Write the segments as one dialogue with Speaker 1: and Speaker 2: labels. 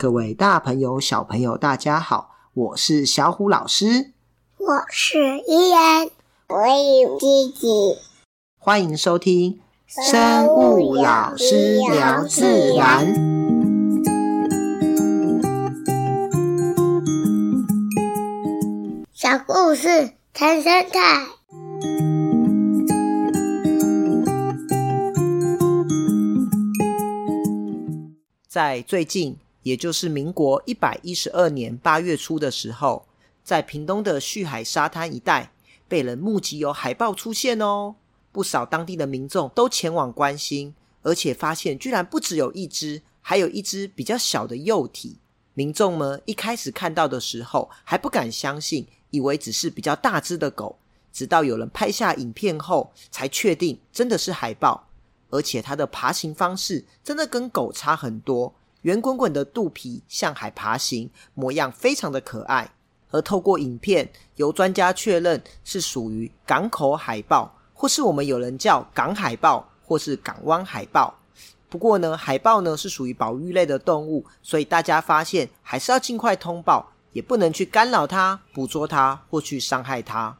Speaker 1: 各位大朋友、小朋友，大家好，我是小虎老师，
Speaker 2: 我是依然，我有吉吉，
Speaker 1: 欢迎收听生物老师聊自然，
Speaker 2: 小故事谈生态。
Speaker 1: 在最近，也就是民国一百一十二年八月初的时候，在屏东的旭海沙滩一带，被人目击有海豹出现哦。不少当地的民众都前往关心，而且发现居然不只有一只，还有一只比较小的幼体。民众们一开始看到的时候还不敢相信，以为只是比较大只的狗，直到有人拍下影片后，才确定真的是海豹。而且它的爬行方式真的跟狗差很多，圆滚滚的肚皮向海爬行，模样非常的可爱。而透过影片，由专家确认是属于港口海豹，或是我们有人叫港海豹，或是港湾海豹。不过呢，海豹呢是属于保育类的动物，所以大家发现还是要尽快通报，也不能去干扰它、捕捉它或去伤害它。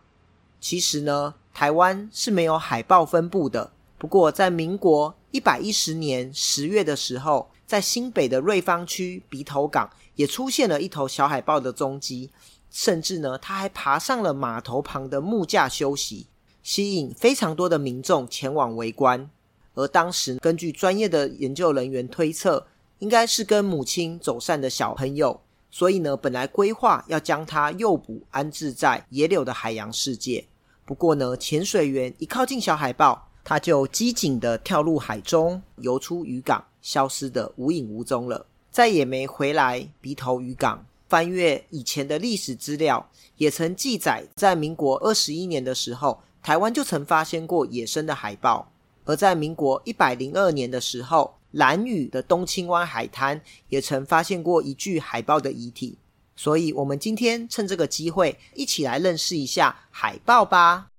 Speaker 1: 其实呢，台湾是没有海豹分布的。不过，在民国一百一十年十月的时候，在新北的瑞芳区鼻头港也出现了一头小海豹的踪迹，甚至呢，它还爬上了码头旁的木架休息，吸引非常多的民众前往围观。而当时，根据专业的研究人员推测，应该是跟母亲走散的小朋友，所以呢，本来规划要将它诱捕安置在野柳的海洋世界。不过呢，潜水员一靠近小海豹，他就机警地跳入海中，游出渔港，消失得无影无踪了，再也没回来。鼻头渔港翻阅以前的历史资料，也曾记载，在民国二十一年的时候，台湾就曾发现过野生的海豹；而在民国一百零二年的时候，兰屿的东青湾海滩也曾发现过一具海豹的遗体。所以，我们今天趁这个机会，一起来认识一下海豹吧。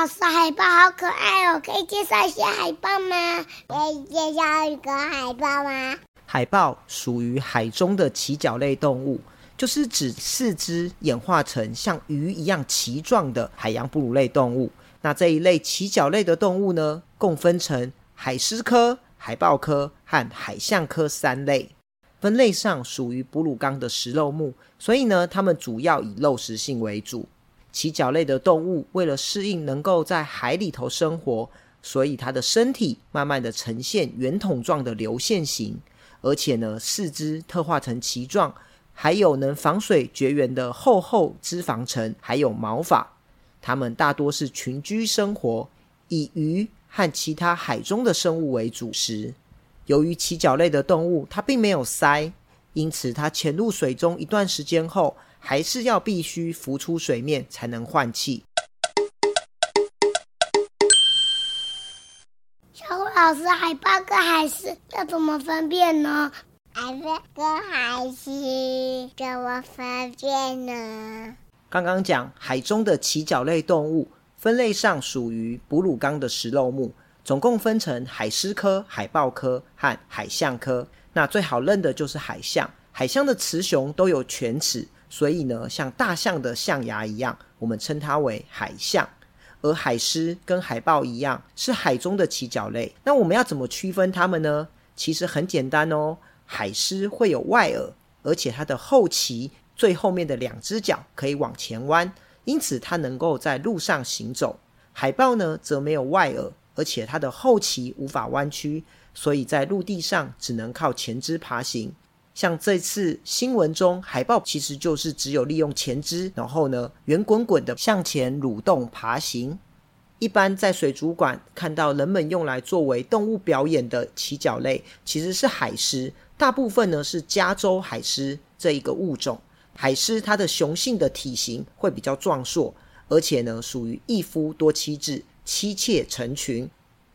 Speaker 2: 老师，海豹好可爱哦！可以介绍一下海豹吗？可以介绍一个海豹吗？
Speaker 1: 海豹属于海中的鳍脚类动物，就是指四肢演化成像鱼一样鳍状的海洋哺乳类动物。那这一类鳍脚类的动物呢，共分成海狮科、海豹科和海象科三类。分类上属于哺乳纲的食肉目，所以呢，它们主要以肉食性为主。鳍脚类的动物为了适应能够在海里头生活，所以它的身体慢慢的呈现圆筒状的流线型，而且呢，四肢特化成鳍状，还有能防水绝缘的厚厚脂肪层，还有毛发。它们大多是群居生活，以鱼和其他海中的生物为主食。由于鳍脚类的动物它并没有鳃，因此它潜入水中一段时间后，还是要必须浮出水面才能换气。
Speaker 2: 小虎老师，海豹跟海狮要怎么分辨呢？海豹跟海狮怎么分辨呢？
Speaker 1: 刚刚讲海中的鳍脚类动物分类上属于哺乳纲的食肉目，总共分成海狮科、海豹科和海象科。那最好认的就是海象，海象的雌雄都有犬齿。所以呢，像大象的象牙一样，我们称它为海象。而海狮跟海豹一样，是海中的鳍脚类。那我们要怎么区分它们呢？其实很简单哦。海狮会有外耳，而且它的后鳍最后面的两只脚可以往前弯，因此它能够在路上行走。海豹呢，则没有外耳，而且它的后鳍无法弯曲，所以在陆地上只能靠前肢爬行。像这次新闻中，海豹其实就是只有利用前肢，然后呢，圆滚滚的向前蠕动爬行。一般在水族馆看到人们用来作为动物表演的鳍脚类，其实是海狮，大部分呢是加州海狮这一个物种。海狮它的雄性的体型会比较壮硕，而且呢属于一夫多妻制，妻妾成群。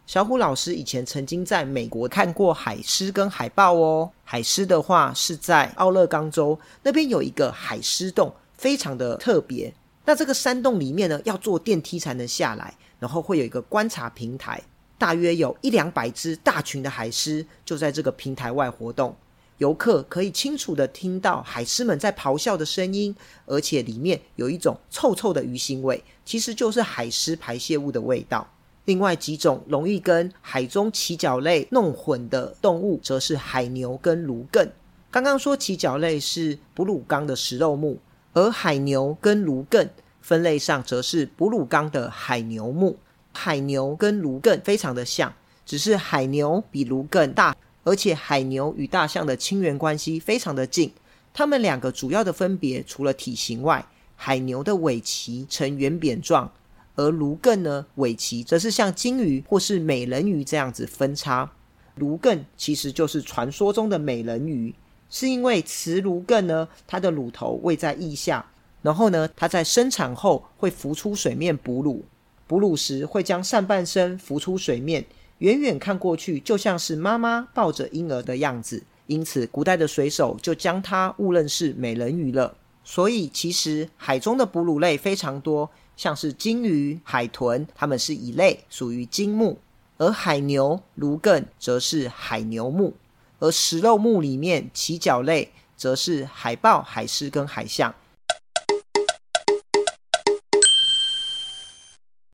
Speaker 1: 小虎老师以前曾经在美国看过海狮跟海豹哦。海狮的话是在奥勒冈州那边有一个海狮洞，非常的特别。那这个山洞里面呢，要坐电梯才能下来，然后会有一个观察平台。大约有一两百只大群的海狮就在这个平台外活动。游客可以清楚地听到海狮们在咆哮的声音，而且里面有一种臭臭的鱼腥味，其实就是海狮排泄物的味道。另外几种容易跟海中鳍脚类弄混的动物，则是海牛跟芦艮。刚刚说鳍脚类是哺乳纲的食肉目，而海牛跟芦艮分类上则是哺乳纲的海牛目。海牛跟芦艮非常的像，只是海牛比芦艮大。而且海牛与大象的亲缘关系非常的近，它们两个主要的分别除了体型外，海牛的尾鳍呈圆扁状，而芦艮呢，尾鳍则是像鲸鱼或是美人鱼这样子分叉。芦艮其实就是传说中的美人鱼，是因为雌芦艮呢，它的乳头位在腋下，然后呢，它在生产后会浮出水面哺乳，哺乳时会将上半身浮出水面。远远看过去，就像是妈妈抱着婴儿的样子，因此古代的水手就将它误认是美人鱼了。所以，其实海中的哺乳类非常多，像是鲸鱼、海豚，它们是一类，属于鲸目；而海牛、芦艮则是海牛目；而食肉目里面，鳍脚类则是海豹、海狮跟海象。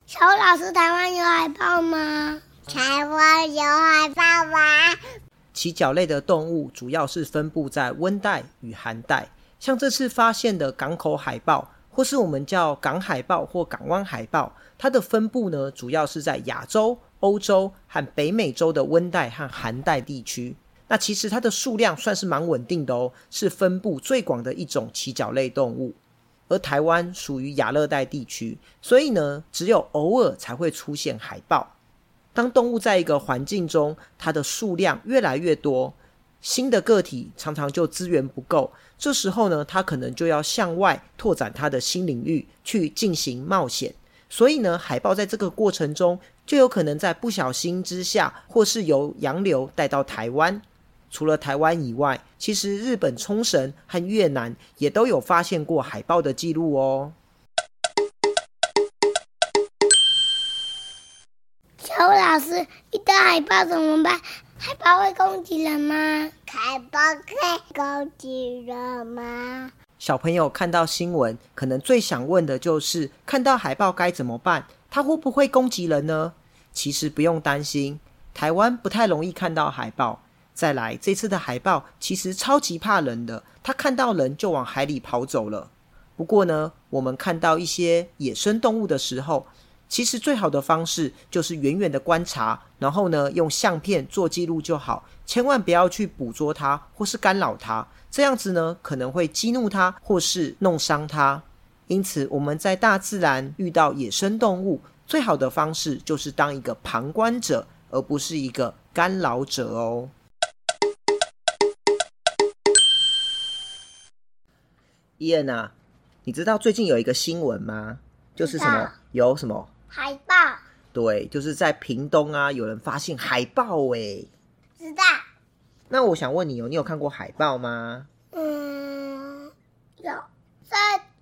Speaker 2: 小虎老师，台湾有海豹吗？台湾有海豹吗？
Speaker 1: 鳍脚类的动物主要是分布在温带与寒带，像这次发现的港口海豹，或是我们叫港海豹或港湾海豹，它的分布呢，主要是在亚洲、欧洲和北美洲的温带和寒带地区。那其实它的数量算是蛮稳定的哦，是分布最广的一种鳍脚类动物。而台湾属于亚热带地区，所以呢，只有偶尔才会出现海豹。当动物在一个环境中，它的数量越来越多，新的个体常常就资源不够，这时候呢，它可能就要向外拓展它的新领域去进行冒险。所以呢，海豹在这个过程中就有可能在不小心之下，或是由洋流带到台湾。除了台湾以外，其实日本冲绳和越南也都有发现过海豹的记录哦。
Speaker 2: 小虎老师，遇到海豹怎么办？海豹会攻击人吗？海豹会攻击人吗？
Speaker 1: 小朋友看到新闻，可能最想问的就是：看到海豹该怎么办？它会不会攻击人呢？其实不用担心，台湾不太容易看到海豹。再来，这次的海豹其实超级怕人的，它看到人就往海里跑走了。不过呢，我们看到一些野生动物的时候，其实最好的方式就是远远的观察，然后呢，用相片做记录就好，千万不要去捕捉它或是干扰它，这样子呢，可能会激怒它或是弄伤它。因此，我们在大自然遇到野生动物，最好的方式就是当一个旁观者，而不是一个干扰者哦。伊恩啊，你知道最近有一个新闻吗？就是什么？有什么？
Speaker 2: 海豹，
Speaker 1: 对，就是在屏东啊，有人发现海豹哎，
Speaker 2: 知道。
Speaker 1: 那我想问你哦，你有看过海豹吗？
Speaker 2: 嗯，有，在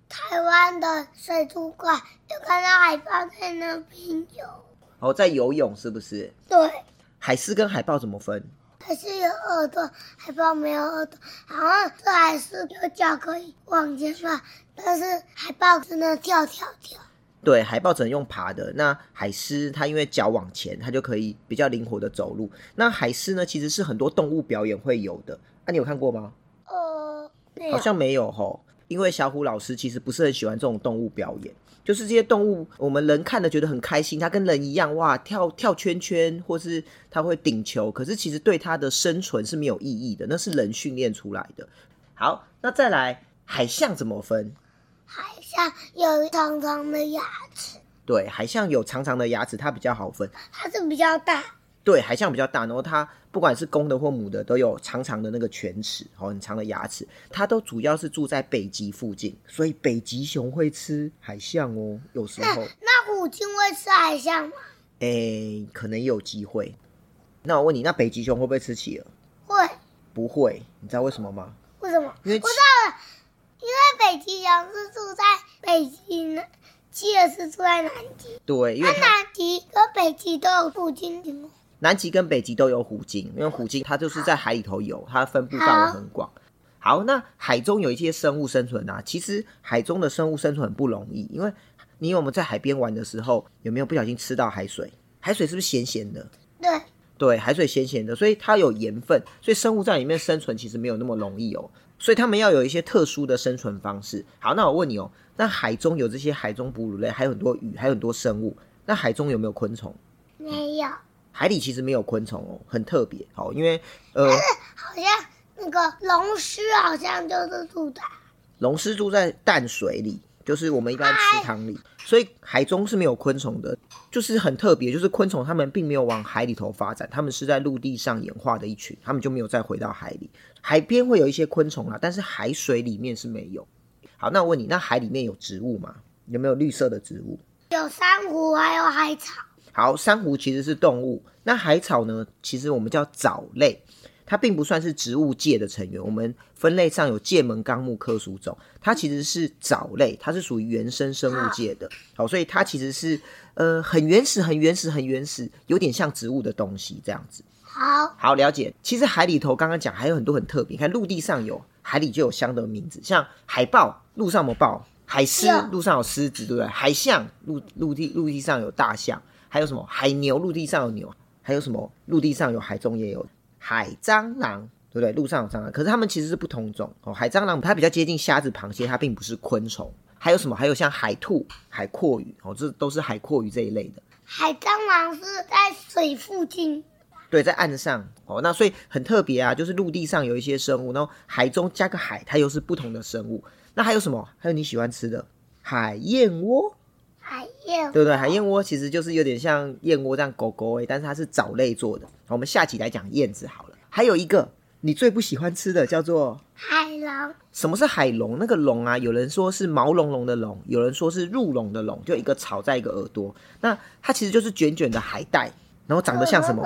Speaker 2: 台湾的水族馆有看到海豹在那边游。
Speaker 1: 哦，在游泳是不是？
Speaker 2: 对。
Speaker 1: 海狮跟海豹怎么分？
Speaker 2: 海狮有耳朵，海豹没有耳朵。好像这海狮有脚可以往前转，但是海豹只能跳跳跳。
Speaker 1: 对，海豹只能用爬的。那海狮它因为脚往前，它就可以比较灵活的走路。那海狮呢，其实是很多动物表演会有的。啊，你有看过吗？
Speaker 2: 呃，
Speaker 1: 好像没有吼。因为小虎老师其实不是很喜欢这种动物表演，就是这些动物我们人看了觉得很开心，它跟人一样哇，跳跳圈圈，或是它会顶球，可是其实对它的生存是没有意义的，那是人训练出来的。好，那再来海象怎么分？
Speaker 2: 海象有长长的牙齿，
Speaker 1: 对，海象有长长的牙齿，它比较好分。
Speaker 2: 它是比较大，
Speaker 1: 对，海象比较大，然后它不管是公的或母的，都有长长的那个犬齿，哦，很长的牙齿。它都主要是住在北极附近，所以北极熊会吃海象哦，有时候。
Speaker 2: 那，那虎鲸会吃海象吗？
Speaker 1: 诶，可能有机会。那我问你，那北极熊会不会吃企鹅？
Speaker 2: 会。
Speaker 1: 不会，你知道为什么吗？
Speaker 2: 为什么？
Speaker 1: 因为
Speaker 2: 我知道了。北极熊是住在北极呢企鹅是住在南极。
Speaker 1: 对，因为
Speaker 2: 南极跟北极都有虎鲸。
Speaker 1: 南极跟北极都有虎鲸，因为虎鲸它就是在海里头游，它分布范围很广。好，那海中有一些生物生存啊，其实海中的生物生存很不容易，因为你有没有在海边玩的时候，有没有不小心吃到海水？海水是不是咸咸的？对，海水咸咸的，所以它有盐分，所以生物在里面生存其实没有那么容易哦，所以他们要有一些特殊的生存方式。好，那我问你哦，那海中有这些海中哺乳类，还有很多鱼，还有很多生物，那海中有没有昆虫？
Speaker 2: 没有，
Speaker 1: 海里其实没有昆虫哦，很特别。好，因为呃，
Speaker 2: 好像。那个龙狮好像就是住在
Speaker 1: 龙狮住在淡水里，就是我们一般池塘里，所以海中是没有昆虫的，就是很特别，就是昆虫它们并没有往海里头发展，它们是在陆地上演化的一群，它们就没有再回到海里。海边会有一些昆虫啊，但是海水里面是没有。好，那我问你，那海里面有植物吗？有没有绿色的植物？
Speaker 2: 有珊瑚，还有海草。
Speaker 1: 好，珊瑚其实是动物，那海草呢？其实我们叫藻类。它并不算是植物界的成员，我们分类上有界门纲目科属种，它其实是藻类，它是属于原生生物界的，好，所以它其实是呃很原始、很原始、很原始，有点像植物的东西这样子。
Speaker 2: 好，
Speaker 1: 好了解。其实海里头刚刚讲还有很多很特别，你看陆地上有，海里就有相的名字，像海豹，陆上有豹；海狮，陆上有狮子，对不对？海象，陆陆地陆地上有大象，还有什么？海牛，陆地上有牛，还有什么？陆地上有，海中也有。海蟑螂，对不对？陆上有蟑螂，可是它们其实是不同种哦。海蟑螂它比较接近虾子、螃蟹，它并不是昆虫。还有什么？还有像海兔、海蛞蝓哦，这都是海蛞蝓这一类的。
Speaker 2: 海蟑螂是在水附近，
Speaker 1: 对，在岸上哦。那所以很特别啊，就是陆地上有一些生物，然后海中加个海，它又是不同的生物。那还有什么？还有你喜欢吃的海燕窝。
Speaker 2: 海燕，
Speaker 1: 对不对？海燕窝其实就是有点像燕窝这样狗狗诶，但是它是藻类做的。我们下集来讲燕子好了。还有一个你最不喜欢吃的叫做
Speaker 2: 海龙。
Speaker 1: 什么是海龙？那个龙啊，有人说是毛茸茸的龙，有人说是入笼的龙，就一个草在一个耳朵。那它其实就是卷卷的海带，然后长得像什么？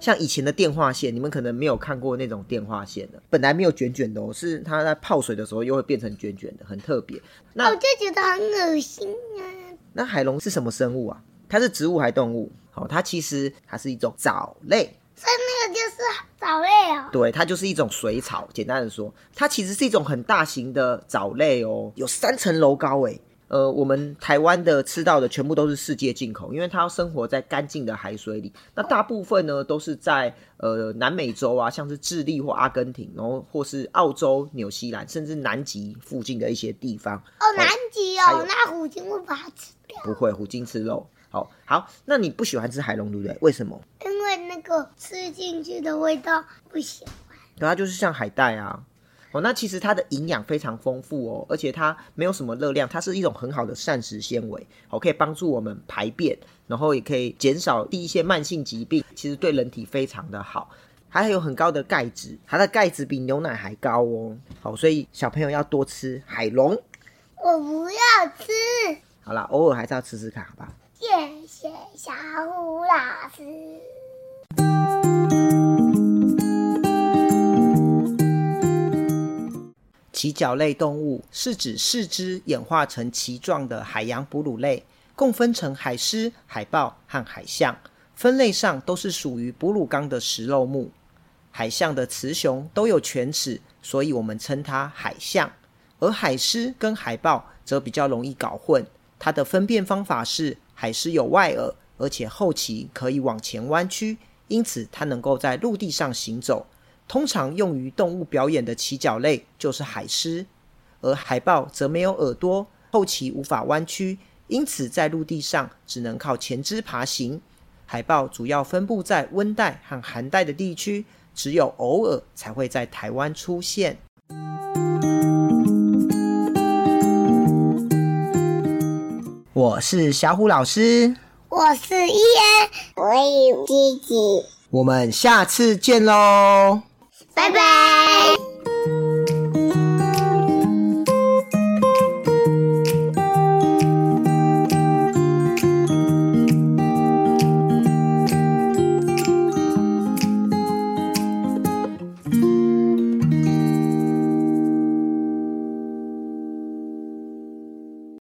Speaker 1: 像以前的电话线。你们可能没有看过那种电话线的，本来没有卷卷的哦，是它在泡水的时候又会变成卷卷的，很特别。那
Speaker 2: 我就觉得很恶心啊。
Speaker 1: 那海龙是什么生物啊？它是植物还是动物？哦，它其实它是一种藻类。
Speaker 2: 所以那个就是藻类哦。
Speaker 1: 对，它就是一种水草。简单的说，它其实是一种很大型的藻类哦，有三层楼高诶。呃，我们台湾的吃到的全部都是世界进口，因为它要生活在干净的海水里。那大部分呢都是在呃南美洲啊，像是智利或阿根廷，然后或是澳洲、纽西兰，甚至南极附近的一些地方。
Speaker 2: 哦，南极哦，那虎鲸会把它吃掉？
Speaker 1: 不会，虎鲸吃肉。好，好，那你不喜欢吃海龙，对不对？为什么？
Speaker 2: 因为那个吃进去的味道不喜欢。
Speaker 1: 对，它就是像海带啊。哦，那其实它的营养非常丰富哦，而且它没有什么热量，它是一种很好的膳食纤维，好，可以帮助我们排便，然后也可以减少第一些慢性疾病，其实对人体非常的好，还有很高的钙质，它的钙质比牛奶还高哦，好，所以小朋友要多吃海龙。
Speaker 2: 我不要吃。
Speaker 1: 好啦，偶尔还是要吃吃看，好吧？
Speaker 2: 谢谢小虎老师。
Speaker 1: 鳍脚类动物是指四肢演化成鳍状的海洋哺乳类，共分成海狮、海豹和海象。分类上都是属于哺乳纲的食肉目。海象的雌雄都有犬齿，所以我们称它海象。而海狮跟海豹则比较容易搞混。它的分辨方法是：海狮有外耳，而且后鳍可以往前弯曲，因此它能够在陆地上行走。通常用于动物表演的鳍脚类就是海狮，而海豹则没有耳朵，后鳍无法弯曲，因此在陆地上只能靠前肢爬行。海豹主要分布在温带和寒带的地区，只有偶尔才会在台湾出现。我是小虎老师，
Speaker 2: 我是伊恩，我有弟弟，
Speaker 1: 我们下次见喽。
Speaker 2: 拜拜。